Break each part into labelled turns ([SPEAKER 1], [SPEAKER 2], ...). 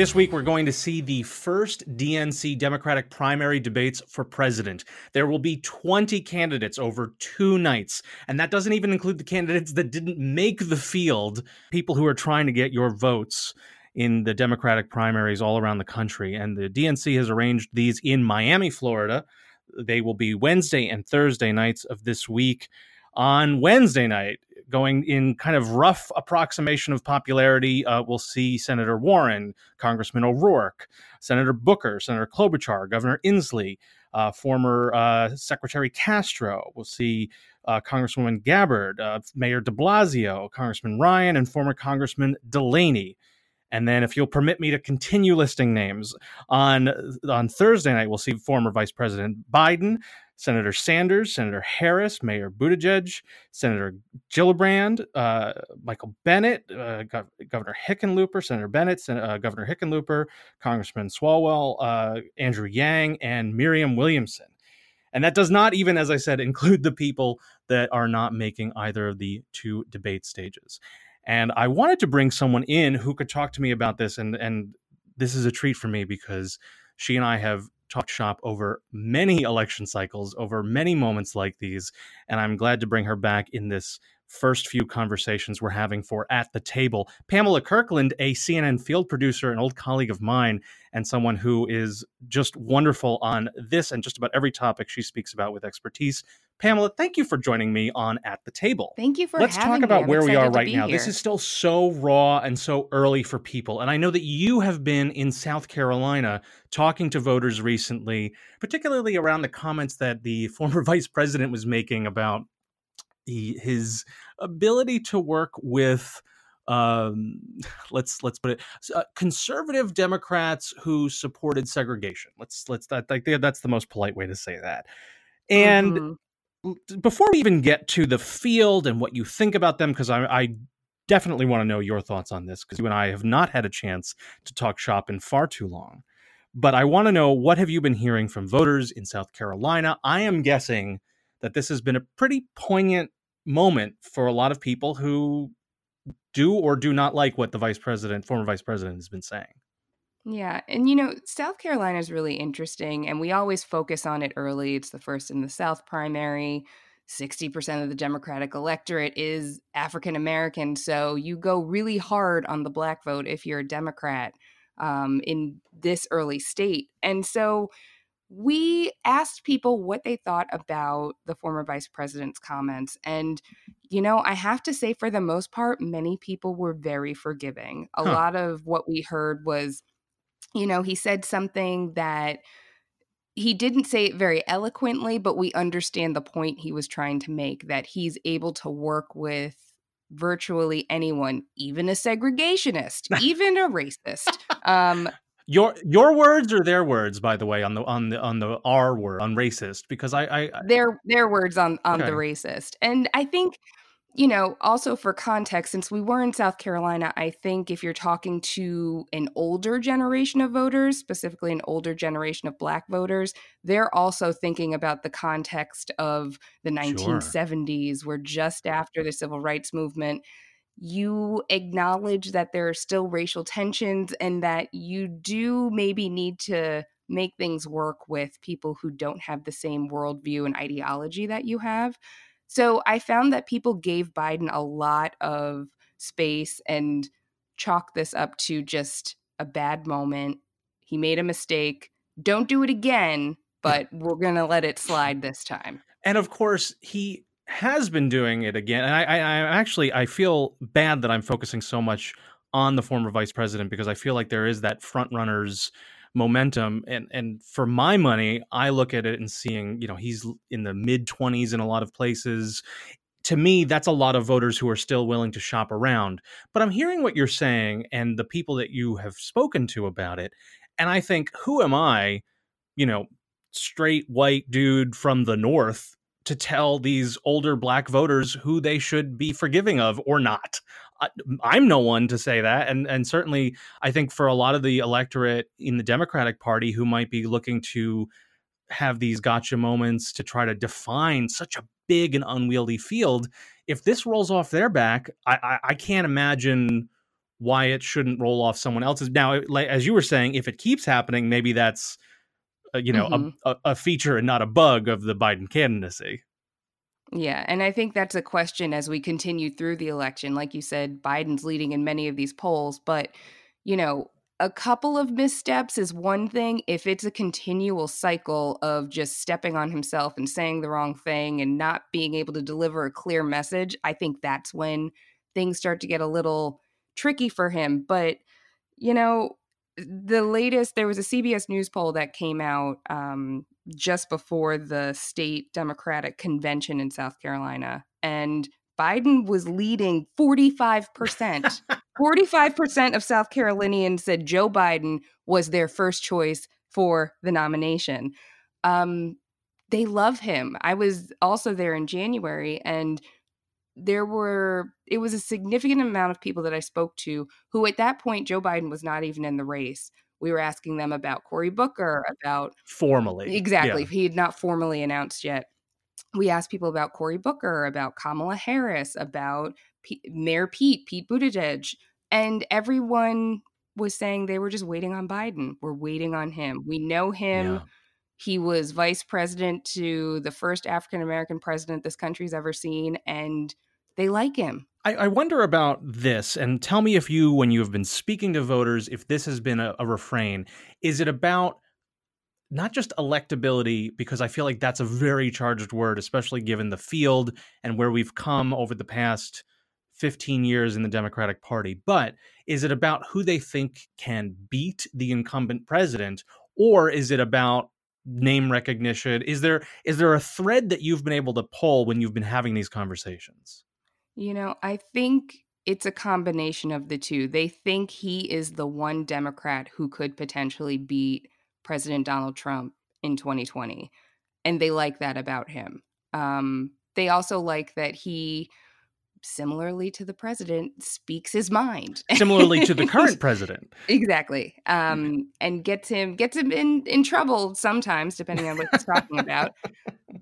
[SPEAKER 1] This week, we're going to see the first DNC Democratic primary debates for president. There will be 20 candidates over two nights, and that doesn't even include the candidates that didn't make the field, people who are trying to get your votes in the Democratic primaries all around the country. And the DNC has arranged these in Miami, Florida. They will be Wednesday and Thursday nights of this week. On Wednesday night, going in kind of rough approximation of popularity, uh, we'll see Senator Warren, Congressman O'Rourke, Senator Booker, Senator Klobuchar, Governor Inslee, uh, former uh, Secretary Castro. We'll see uh, Congresswoman Gabbard, uh, Mayor de Blasio, Congressman Ryan, and former Congressman Delaney. And then, if you'll permit me to continue listing names, on on Thursday night, we'll see former Vice President Biden, Senator Sanders, Senator Harris, Mayor Buttigieg, Senator Gillibrand, uh, Michael Bennet, uh, Gov- Governor Hickenlooper, Senator Bennet, Sen- uh, Governor Hickenlooper, Congressman Swalwell, uh, Andrew Yang, and Miriam Williamson. And that does not even, as I said, include the people that are not making either of the two debate stages. And I wanted to bring someone in who could talk to me about this. And, and this is a treat for me because she and I have talked shop over many election cycles, over many moments like these. And I'm glad to bring her back in this first few conversations we're having for At the Table. Pamela Kirkland, a CNN field producer, an old colleague of mine, and someone who is just wonderful on this and just about every topic she speaks about with expertise. Pamela, thank you for joining me on At the Table.
[SPEAKER 2] Thank you for having
[SPEAKER 1] me. Let's
[SPEAKER 2] talk about.
[SPEAKER 1] Where we are right now.
[SPEAKER 2] Here.
[SPEAKER 1] This is still so raw and so early for people. And I know that you have been in South Carolina talking to voters recently, particularly around the comments that the former vice president was making about the, his ability to work with um, let's let's put it uh, conservative Democrats who supported segregation. Let's let's that like that's the most polite way to say that. And
[SPEAKER 2] Mhm.
[SPEAKER 1] Before we even get to the field and what you think about them, because I, I definitely want to know your thoughts on this, because you and I have not had a chance to talk shop in far too long. But I want to know what have you been hearing from voters in South Carolina? I am guessing that this has been a pretty poignant moment for a lot of people who do or do not like what the vice president, former vice president, has been saying.
[SPEAKER 2] Yeah. And, you know, South Carolina is really interesting, and we always focus on it early. It's the first in the South primary. 60% of the Democratic electorate is African American. So you go really hard on the black vote if you're a Democrat um, in this early state. And so we asked people what they thought about the former vice president's comments. And, you know, I have to say, for the most part, many people were very forgiving. A
[SPEAKER 1] Huh.
[SPEAKER 2] lot of what we heard was, you know, he said something that he didn't say it very eloquently, but we understand the point he was trying to make that he's able to work with virtually anyone, even a segregationist, even a racist. Um,
[SPEAKER 1] Your your words or their words, by the way, on the on the on the R word on racist, because I, I, I
[SPEAKER 2] their their words on on
[SPEAKER 1] Okay.
[SPEAKER 2] the racist and i think you know also for context since we were in south carolina i think if you're talking to an older generation of voters specifically an older generation of black voters they're also thinking about the context of the
[SPEAKER 1] Sure.
[SPEAKER 2] 1970s we're just after the civil rights movement you acknowledge that there are still racial tensions and that you do maybe need to make things work with people who don't have the same worldview and ideology that you have. So I found that people gave Biden a lot of space and chalk this up to just a bad moment. He made a mistake. Don't do it again, but we're going to let it slide this time.
[SPEAKER 1] and of course he has been doing it again. And I, I, I actually I feel bad that I'm focusing so much on the former vice president because I feel like there is that front runners momentum and and for my money I look at it and seeing you know he's in the mid 20s in a lot of places to me that's a lot of voters who are still willing to shop around but I'm hearing what you're saying and the people that you have spoken to about it and I think who am I you know straight white dude from the north to tell these older black voters who they should be forgiving of or not. I, I'm no one to say that, and and certainly I think for a lot of the electorate in the Democratic Party who might be looking to have these gotcha moments to try to define such a big and unwieldy field, if this rolls off their back, I I, I can't imagine why it shouldn't roll off someone else's. Now, as you were saying, if it keeps happening, maybe that's uh, you know mm-hmm. a, a feature and not a bug of the Biden candidacy.
[SPEAKER 2] Yeah, and I think that's a question as we continue through the election. Like you said, Biden's leading in many of these polls, but you know, a couple of missteps is one thing. If it's a continual cycle of just stepping on himself and saying the wrong thing and not being able to deliver a clear message, I think that's when things start to get a little tricky for him. But, you know, the latest, there was a CBS News poll that came out um, just before the state Democratic convention in South Carolina. And Biden was leading 45%. 45% of South Carolinians said Joe Biden was their first choice for the nomination. Um, they love him. I was also there in January, and there were, it was a significant amount of people that I spoke to who, at that point, Joe Biden was not even in the race. We were asking them about Cory Booker, mm-hmm. about
[SPEAKER 1] formally.
[SPEAKER 2] Exactly. Yeah. He had not formally announced yet we asked people about Cory Booker, about Kamala Harris, about P- Mayor Pete, Pete Buttigieg, and everyone was saying they were just waiting on Biden. We're waiting on him. We know him. Yeah. He was vice president to the first African American president this country's ever seen, and they like him.
[SPEAKER 1] I, I, wonder about this, and tell me if you, when you have been speaking to voters, if this has been a, a refrain. Is it about not just electability, because I feel like that's a very charged word, especially given the field and where we've come over the past 15 years in the Democratic Party, but is it about who they think can beat the incumbent president, or is it about name recognition? Is there is there a thread that you've been able to pull when you've been having these conversations?
[SPEAKER 2] You know, I think it's a combination of the two. They think he is the one Democrat who could potentially beat President Donald Trump in 2020. And they like that about him. Um, they also like that he, similarly to the president, speaks his mind.
[SPEAKER 1] Similarly to the current president.
[SPEAKER 2] exactly. Um, and gets him gets him in, in trouble sometimes, depending on what he's talking about.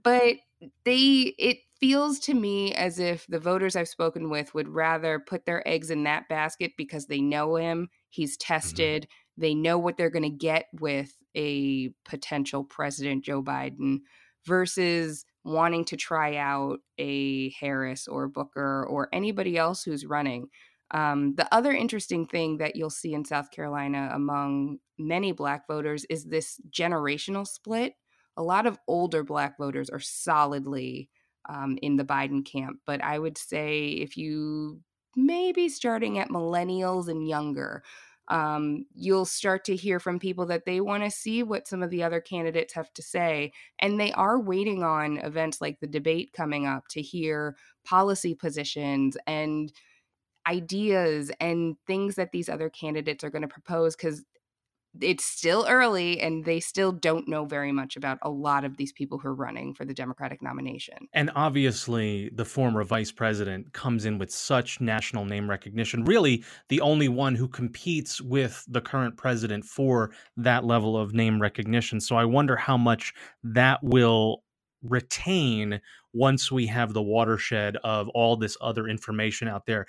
[SPEAKER 2] But they it feels to me as if the voters I've spoken with would rather put their eggs in that basket because they know him, he's mm-hmm. tested, mm-hmm. they know what they're going to get with a potential president, Joe Biden, versus wanting to try out a Harris or Booker or anybody else who's running. Um, the other interesting thing that you'll see in South Carolina among many Black voters is this generational split. A lot of older Black voters are solidly um, in the Biden camp, but I would say if you maybe starting at millennials and younger, um, you'll start to hear from people that they want to see what some of the other candidates have to say. And they are waiting on events like the debate coming up to hear policy positions and ideas and things that these other candidates are going to propose because it's still early and they still don't know very much about a lot of these people who are running for the Democratic nomination.
[SPEAKER 1] And obviously, the former vice president comes in with such national name recognition, really the only one who competes with the current president for that level of name recognition. So I wonder how much that will retain once we have the watershed of all this other information out there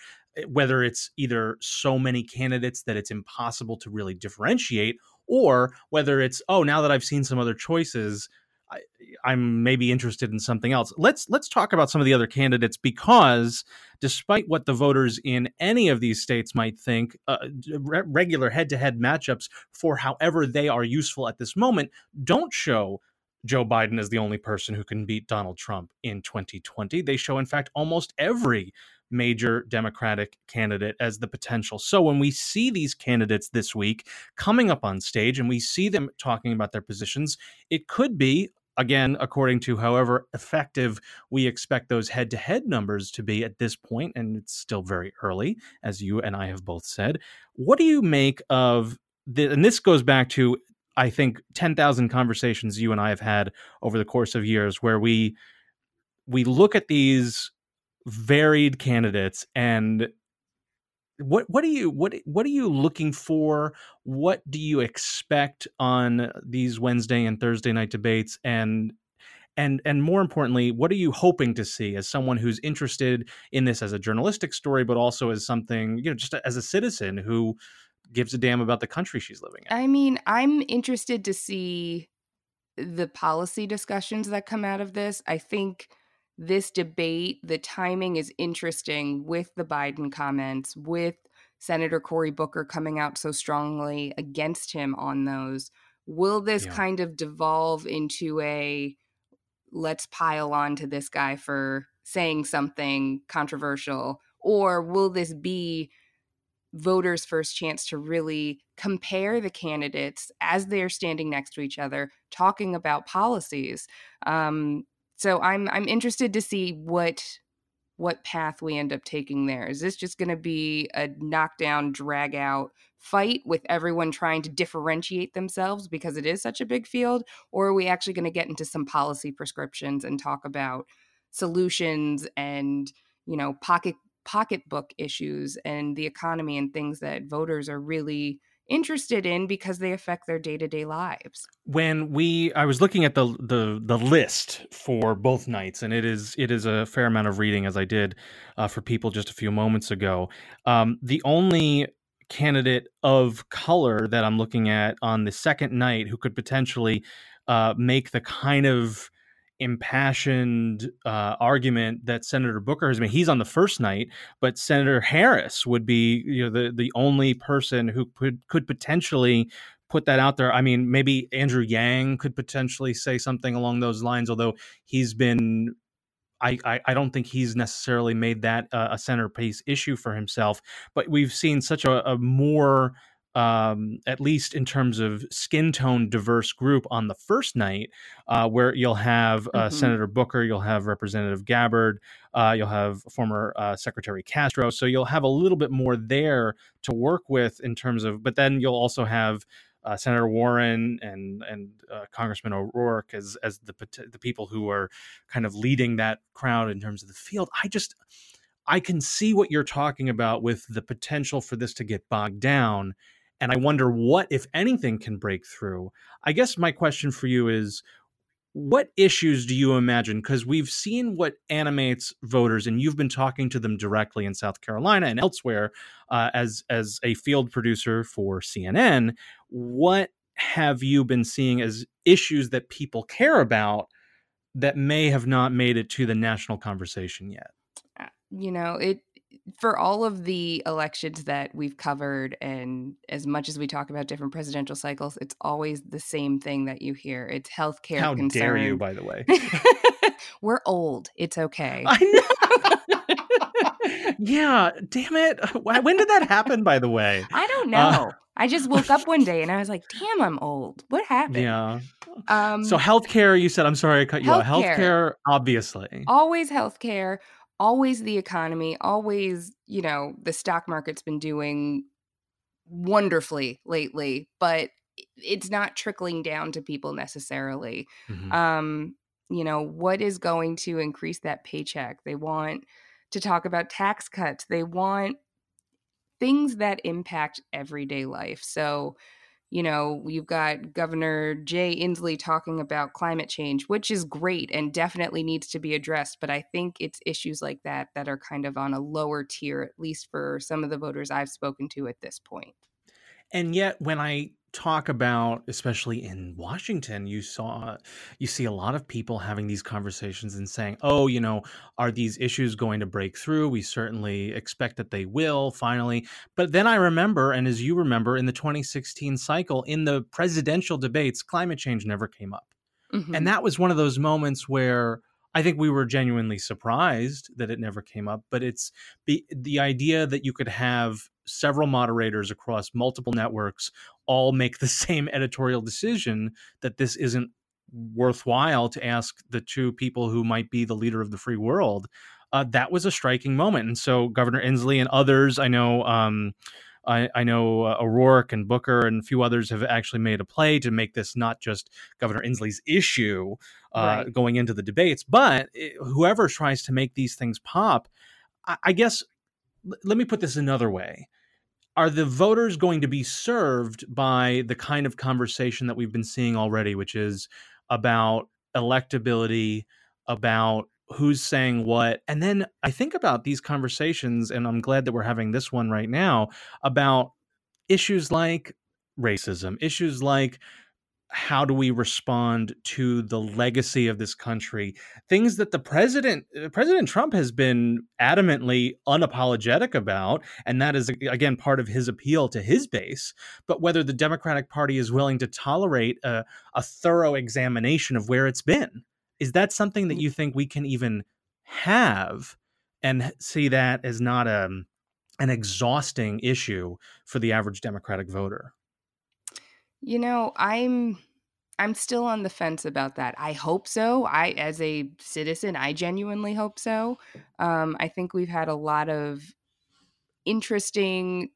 [SPEAKER 1] whether it's either so many candidates that it's impossible to really differentiate or whether it's oh now that i've seen some other choices I, i'm maybe interested in something else let's let's talk about some of the other candidates because despite what the voters in any of these states might think uh, re- regular head-to-head matchups for however they are useful at this moment don't show Joe Biden is the only person who can beat Donald Trump in 2020. They show, in fact, almost every major Democratic candidate as the potential. So when we see these candidates this week coming up on stage and we see them talking about their positions, it could be again, according to however effective we expect those head to head numbers to be at this point, and it's still very early, as you and I have both said. What do you make of the, and this goes back to, I think, 10,000 conversations you and I have had over the course of years where we, we look at these varied candidates and what what are you what what are you looking for? What do you expect on these Wednesday and Thursday night debates? And and and more importantly what are you hoping to see as someone who's interested in this as a journalistic story but also as something you know just as a citizen who gives a damn about the country she's living in?
[SPEAKER 2] I mean, I'm interested to see the policy discussions that come out of this. I think this debate, the timing is interesting with the Biden comments, with Senator Cory Booker coming out so strongly against him on those. Will this
[SPEAKER 1] Yeah.
[SPEAKER 2] kind of devolve into a let's pile on to this guy for saying something controversial? Or will this be voters' first chance to really compare the candidates as they're standing next to each other, talking about policies? Um, so I'm I'm interested to see what what path we end up taking there. Is this just going to be a knockdown, drag out fight with everyone trying to differentiate themselves because it is such a big field? Or are we actually going to get into some policy prescriptions and talk about solutions and, you know, pocket pocketbook issues and the economy and things that voters are really interested in because they affect their day-to-day lives.
[SPEAKER 1] when we i was looking at the the the list for both nights and it is it is a fair amount of reading as i did uh, for people just a few moments ago um, the only candidate of color that i'm looking at on the second night who could potentially uh, make the kind of impassioned uh, argument that Senator Booker has made. He's on the first night, but Senator Harris would be you know the the only person who could could potentially put that out there. I mean, maybe Andrew Yang could potentially say something along those lines, although he's been. I, I, don't think he's necessarily made that uh, a centerpiece issue for himself, but we've seen such a, a more, um, at least in terms of skin tone, diverse group on the first night, uh, where you'll have uh,
[SPEAKER 2] Mhm.
[SPEAKER 1] Senator Booker, you'll have Representative Gabbard, uh, you'll have former uh, Secretary Castro. So you'll have a little bit more there to work with in terms of, but then you'll also have uh, Senator Warren and and uh, Congressman O'Rourke as as the the people who are kind of leading that crowd in terms of the field. I just I can see what you're talking about with the potential for this to get bogged down, and I wonder what, if anything, can break through. I guess my question for you is what issues do you imagine? Because we've seen what animates voters and you've been talking to them directly in south carolina and elsewhere uh, as as a field producer for cnn what have you been seeing as issues that people care about that may have not made it to the national conversation yet?
[SPEAKER 2] Uh, you know it for all of the elections that we've covered and as much as we talk about different presidential cycles it's always the same thing that you hear. It's healthcare
[SPEAKER 1] how
[SPEAKER 2] concern.
[SPEAKER 1] dare you by the way.
[SPEAKER 2] We're old. It's okay.
[SPEAKER 1] I know. Yeah damn it. When did that happen by the way?
[SPEAKER 2] I don't
[SPEAKER 1] Uh,
[SPEAKER 2] know. I just woke up one day and i was like damn i'm old. What happened?
[SPEAKER 1] Yeah.
[SPEAKER 2] Um
[SPEAKER 1] So healthcare, you said. I'm sorry, I cut you off.
[SPEAKER 2] Healthcare.
[SPEAKER 1] Healthcare, obviously.
[SPEAKER 2] always healthcare, always the economy, always, you know, the stock market's been doing wonderfully lately, but it's not trickling down to people necessarily.
[SPEAKER 1] Mhm.
[SPEAKER 2] Um, you know, what is going to increase that paycheck? They want to talk about tax cuts. They want things that impact everyday life. So, you know, you've got Governor Jay Inslee talking about climate change, which is great and definitely needs to be addressed. But I think it's issues like that that are kind of on a lower tier, at least for some of the voters I've spoken to at this point.
[SPEAKER 1] and yet, when I talk about, especially in Washington, you saw, you see a lot of people having these conversations and saying, "Oh, you know, are these issues going to break through? We certainly expect that they will finally." But then I remember, and as you remember, in the 2016 cycle, in the presidential debates, climate change never came up.
[SPEAKER 2] Mhm.
[SPEAKER 1] And that was one of those moments where I think we were genuinely surprised that it never came up. But it's the the idea that you could have several moderators across multiple networks all make the same editorial decision that this isn't worthwhile to ask the two people who might be the leader of the free world. Uh, that was a striking moment, and so Governor Inslee and others, I know, um, I, I know uh, O'Rourke and Booker and a few others have actually made a play to make this not just Governor Inslee's issue uh,
[SPEAKER 2] Right.
[SPEAKER 1] going into the debates, but it, whoever tries to make these things pop, I, I guess. l- Let me put this another way: Are the voters going to be served by the kind of conversation that we've been seeing already, which is about electability, about who's saying what. And then I think about these conversations, and I'm glad that we're having this one right now about issues like racism, issues like how do we respond to the legacy of this country? Things that the president uh, president trump has been adamantly unapologetic about and that is again part of his appeal to his base but whether the democratic party is willing to tolerate a, a thorough examination of where it's been. Is that something that mm. you think we can even have and see that as not a um, an exhausting issue for the average democratic voter
[SPEAKER 2] you know, I'm I'm still on the fence about that. I hope so. I as a citizen, I genuinely hope so. Um, I think we've had a lot of interesting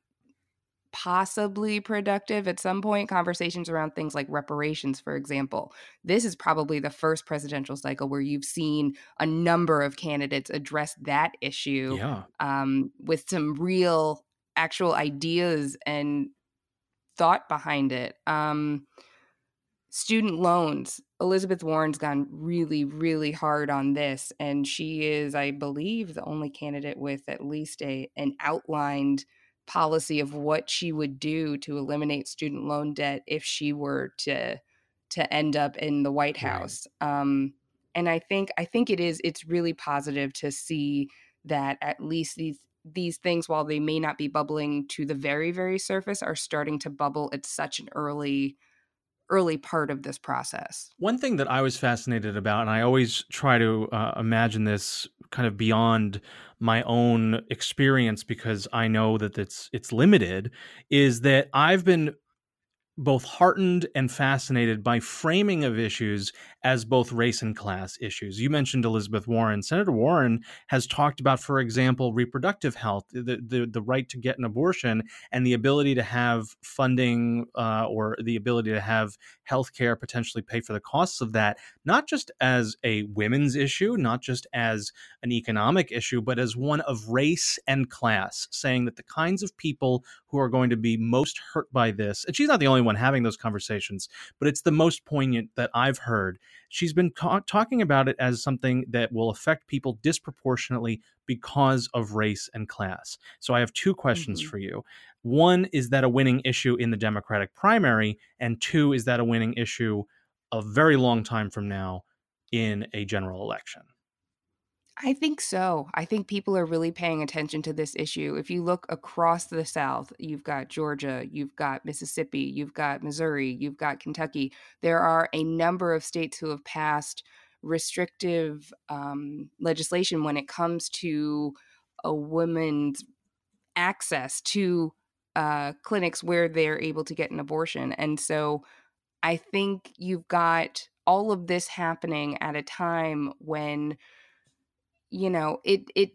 [SPEAKER 2] possibly productive at some point conversations around things like reparations for example this is probably the first presidential cycle where you've seen a number of candidates address that issue
[SPEAKER 1] yeah.
[SPEAKER 2] um, with some real actual ideas and thought behind it. Um, student loans. Elizabeth Warren's gone really, really hard on this, and she is, I believe, the only candidate with at least a an outlined policy of what she would do to eliminate student loan debt if she were to to end up in the White House. Right. Um, and I think I think it is it's really positive to see that at least these these things, while they may not be bubbling to the very, very surface, are starting to bubble at such an early early part of this process.
[SPEAKER 1] One thing that I was fascinated about, and I always try to uh, imagine this kind of beyond my own experience because I know that it's it's limited, is that I've been both heartened and fascinated by framing of issues as both race and class issues. You mentioned Elizabeth Warren. Senator Warren has talked about, for example, reproductive health, the the, the right to get an abortion, and the ability to have funding uh, or the ability to have health care potentially pay for the costs of that, not just as a women's issue, not just as an economic issue, but as one of race and class, saying that the kinds of people who are going to be most hurt by this, and she's not the only one having those conversations, but it's the most poignant that I've heard. She's been ca- talking about it as something that will affect people disproportionately because of race and class. So I have two questions mm-hmm. for you. One, is that a winning issue in the Democratic primary? And two, is that a winning issue a very long time from now in a general election?
[SPEAKER 2] I think so. I think people are really paying attention to this issue. If you look across the South, you've got Georgia, you've got Mississippi, you've got Missouri, you've got Kentucky. There are a number of states who have passed restrictive um, legislation when it comes to a woman's access to uh, clinics where they're able to get an abortion. And so I think you've got all of this happening at a time when you know it it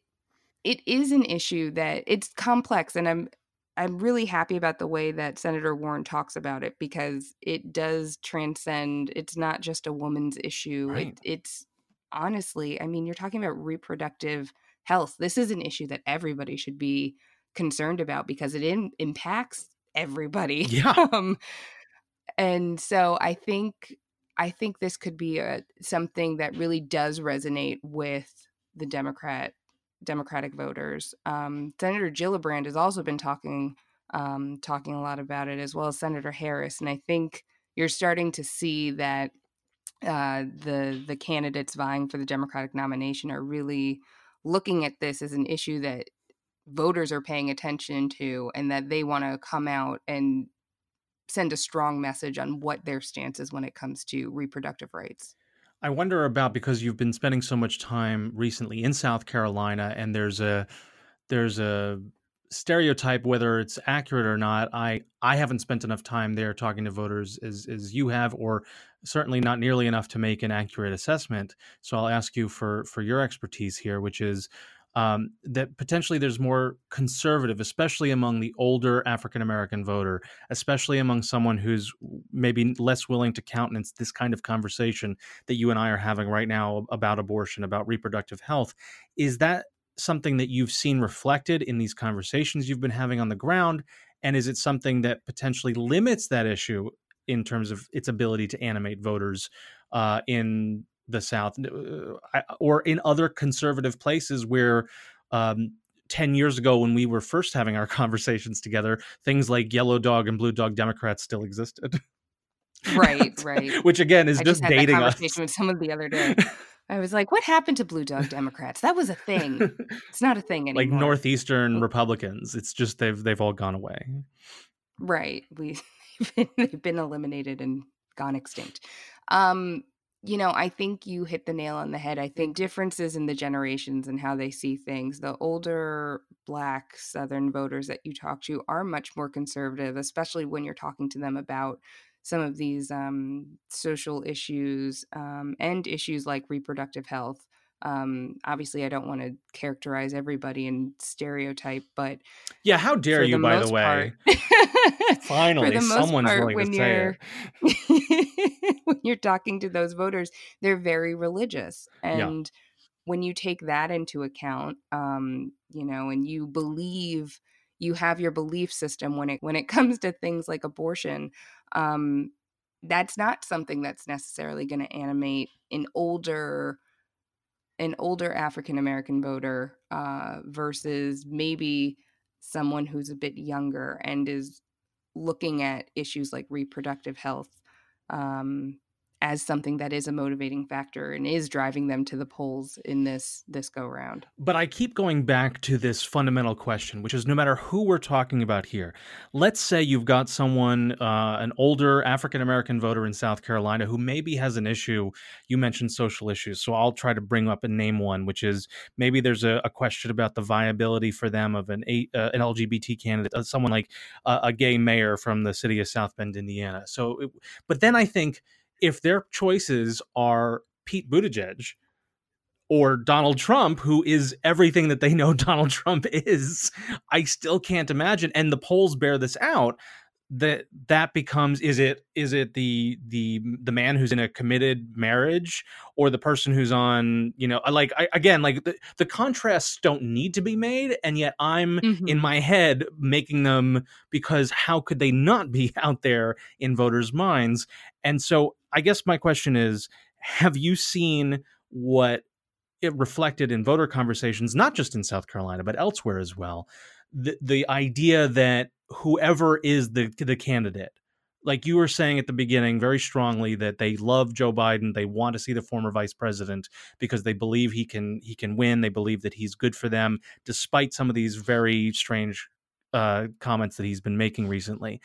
[SPEAKER 2] it is an issue that it's complex and i'm i'm really happy about the way that senator warren talks about it because it does transcend it's not just a woman's issue right. it, it's honestly i mean you're talking about reproductive health. This is an issue that everybody should be concerned about because it in, impacts everybody.
[SPEAKER 1] Yeah.
[SPEAKER 2] Um, and so i think i think this could be a, something that really does resonate with the Democrat Democratic voters. Um, Senator Gillibrand has also been talking um, talking a lot about it, as well as Senator Harris. And I think you're starting to see that uh, the the candidates vying for the Democratic nomination are really looking at this as an issue that voters are paying attention to, and that they want to come out and send a strong message on what their stance is when it comes to reproductive rights.
[SPEAKER 1] I wonder about because you've been spending so much time recently in South Carolina, and there's a there's a stereotype whether it's accurate or not. I I haven't spent enough time there talking to voters as as you have, or certainly not nearly enough to make an accurate assessment. So I'll ask you for for your expertise here, which is um, that potentially there's more conservative, especially among the older African American voter, especially among someone who's maybe less willing to countenance this kind of conversation that you and I are having right now about abortion, about reproductive health. Is that something that you've seen reflected in these conversations you've been having on the ground? And is it something that potentially limits that issue in terms of its ability to animate voters uh, in the South, uh, or in other conservative places where um, 10 years ago when we were first having our conversations together things like yellow dog and blue dog democrats still existed.
[SPEAKER 2] Right right.
[SPEAKER 1] Which again is
[SPEAKER 2] I
[SPEAKER 1] just,
[SPEAKER 2] just
[SPEAKER 1] dating us.
[SPEAKER 2] conversation with someone the other day. I was like what happened to blue dog democrats? That was a thing. It's not a thing anymore.
[SPEAKER 1] Like northeastern republicans. It's just they've they've all gone away.
[SPEAKER 2] Right. We they've been eliminated and gone extinct. Um you know, I think you hit the nail on the head. I think differences in the generations and how they see things. The older black Southern voters that you talk to are much more conservative, especially when you're talking to them about some of these um, social issues um, and issues like reproductive health. Um, obviously, I don't want to characterize everybody and stereotype, but
[SPEAKER 1] yeah, how dare you?
[SPEAKER 2] the
[SPEAKER 1] By the way,
[SPEAKER 2] part-
[SPEAKER 1] finally,
[SPEAKER 2] for the most
[SPEAKER 1] someone's
[SPEAKER 2] part,
[SPEAKER 1] willing
[SPEAKER 2] when
[SPEAKER 1] to say
[SPEAKER 2] you're
[SPEAKER 1] it.
[SPEAKER 2] when you're talking to those voters, they're very religious,
[SPEAKER 1] Yeah.
[SPEAKER 2] and when you take that into account, um, you know, and you believe you have your belief system when it when it comes to things like abortion, um, that's not something that's necessarily going to animate an older an older African American voter uh, versus maybe someone who's a bit younger and is looking at issues like reproductive health um, as something that is a motivating factor and is driving them to the polls in this this go round.
[SPEAKER 1] But I keep going back to this fundamental question, which is no matter who we're talking about here, let's say you've got someone, uh, an older African American voter in South Carolina who maybe has an issue. You mentioned social issues, so I'll try to bring up and name one, which is maybe there's a, a question about the viability for them of an uh, an LGBT candidate, uh, someone like a gay mayor from the city of South Bend, Indiana. So, it, but then I think if their choices are Pete Buttigieg or Donald Trump, who is everything that they know Donald Trump is, I still can't imagine. And the polls bear this out. That that becomes is it is it the the the man who's in a committed marriage or the person who's on you know like I, again like the, the contrasts don't need to be made and yet I'm
[SPEAKER 2] Mhm.
[SPEAKER 1] in my head making them because how could they not be out there in voters' minds and so I guess my question is have you seen what it reflected in voter conversations, not just in South Carolina, but elsewhere as well? The, the idea that whoever is the, the candidate, like you were saying at the beginning very strongly that they love Joe Biden, they want to see the former vice president because they believe he can he can win, they believe that he's good for them, despite some of these very strange uh, comments that he's been making recently.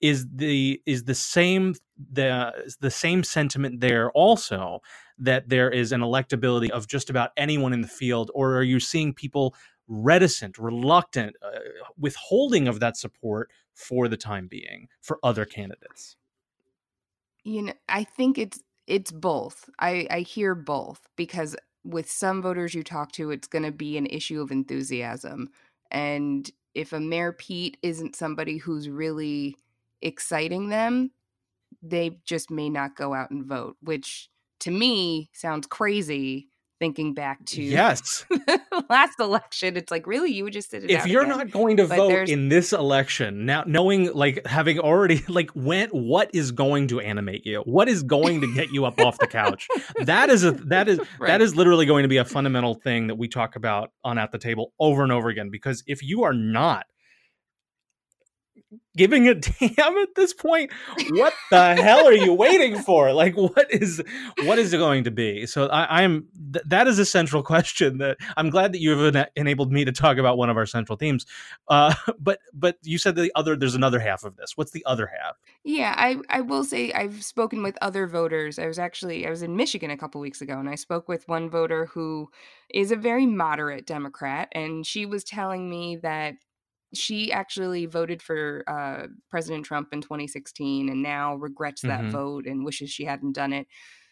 [SPEAKER 1] Is the is the same the the same sentiment there also that there is an electability of just about anyone in the field or are you seeing people reticent reluctant uh, withholding of that support for the time being for other candidates
[SPEAKER 2] You know, I think it's it's both. I I hear both because with some voters you talk to, it's going to be an issue of enthusiasm, and if a Mayor Pete isn't somebody who's really exciting them, they just may not go out and vote, which to me sounds crazy. Thinking back to
[SPEAKER 1] yes
[SPEAKER 2] last election, it's like really you would just sit it
[SPEAKER 1] if you're
[SPEAKER 2] again?
[SPEAKER 1] not going to
[SPEAKER 2] But
[SPEAKER 1] vote
[SPEAKER 2] there's-
[SPEAKER 1] in this election now knowing like having already like when what is going to animate you what is going to get you up off the couch that is a that is
[SPEAKER 2] Right.
[SPEAKER 1] that is literally going to be a fundamental thing that we talk about on at the table over and over again because if you are not giving a damn at this point? What the hell are you waiting for? Like what is what is it going to be? So I, i'm th- that is a central question that i'm glad that you have ena- enabled me to talk about one of our central themes. Uh but but you said the other there's another half of this. What's the other half?
[SPEAKER 2] Yeah, I I will say I've spoken with other voters. I was actually I was in Michigan a couple weeks ago and I spoke with one voter who is a very moderate Democrat and she was telling me that she actually voted for uh, President Trump in 2016 and now regrets that
[SPEAKER 1] Mhm.
[SPEAKER 2] vote and wishes she hadn't done it.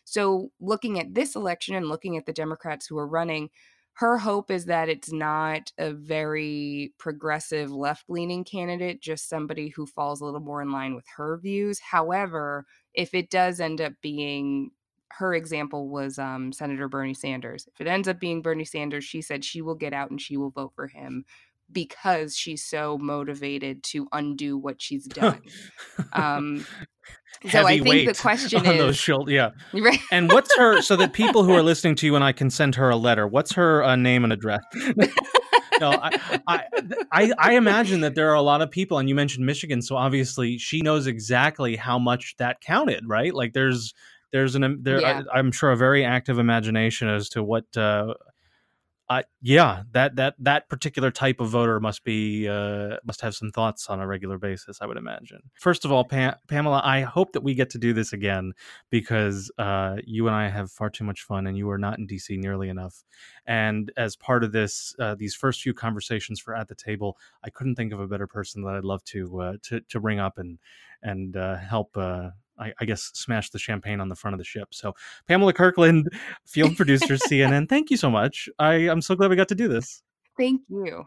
[SPEAKER 2] So, looking at this election and looking at the Democrats who are running, her hope is that it's not a very progressive left leaning candidate, just somebody who falls a little more in line with her views. However, if it does end up being her example was um, Senator Bernie Sanders. If it ends up being Bernie Sanders, she said she will get out and she will vote for him because she's so motivated to undo what she's done. um, So I think the question
[SPEAKER 1] on those
[SPEAKER 2] is
[SPEAKER 1] shoulders. Yeah.
[SPEAKER 2] right.
[SPEAKER 1] And what's her? So that people who are listening to you and I can send her a letter. What's her uh, name and address? no, I, I, I, I imagine that there are a lot of people, and you mentioned Michigan, so obviously she knows exactly how much that counted, right? Like there's, there's an, there,
[SPEAKER 2] Yeah.
[SPEAKER 1] I, I'm sure a very active imagination as to what, uh, uh, yeah, that that that particular type of voter must be uh, must have some thoughts on a regular basis. I would imagine. First of all, pa- Pamela, I hope that we get to do this again because uh, you and I have far too much fun, and you are not in DC nearly enough. And as part of this, uh, these first few conversations for at the table, I couldn't think of a better person that I'd love to uh, to to bring up and and uh, help. I, I guess smash the champagne on the front of the ship. So, Pamela Kirkland, field producer, CNN. Thank you so much. I I'm so glad we got to do this.
[SPEAKER 2] Thank you.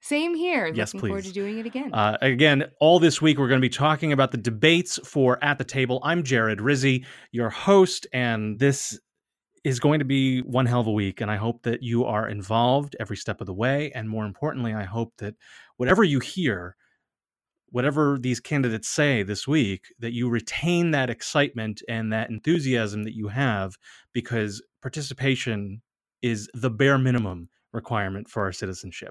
[SPEAKER 2] Same here.
[SPEAKER 1] Yes,
[SPEAKER 2] Looking forward to doing it again.
[SPEAKER 1] Uh, again, all this week we're going to be talking about the debates for At the Table. I'm Jared Rizzi, your host, and this is going to be one hell of a week. And I hope that you are involved every step of the way. And more importantly, I hope that whatever you hear, whatever these candidates say this week, that you retain that excitement and that enthusiasm that you have because participation is the bare minimum requirement for our citizenship.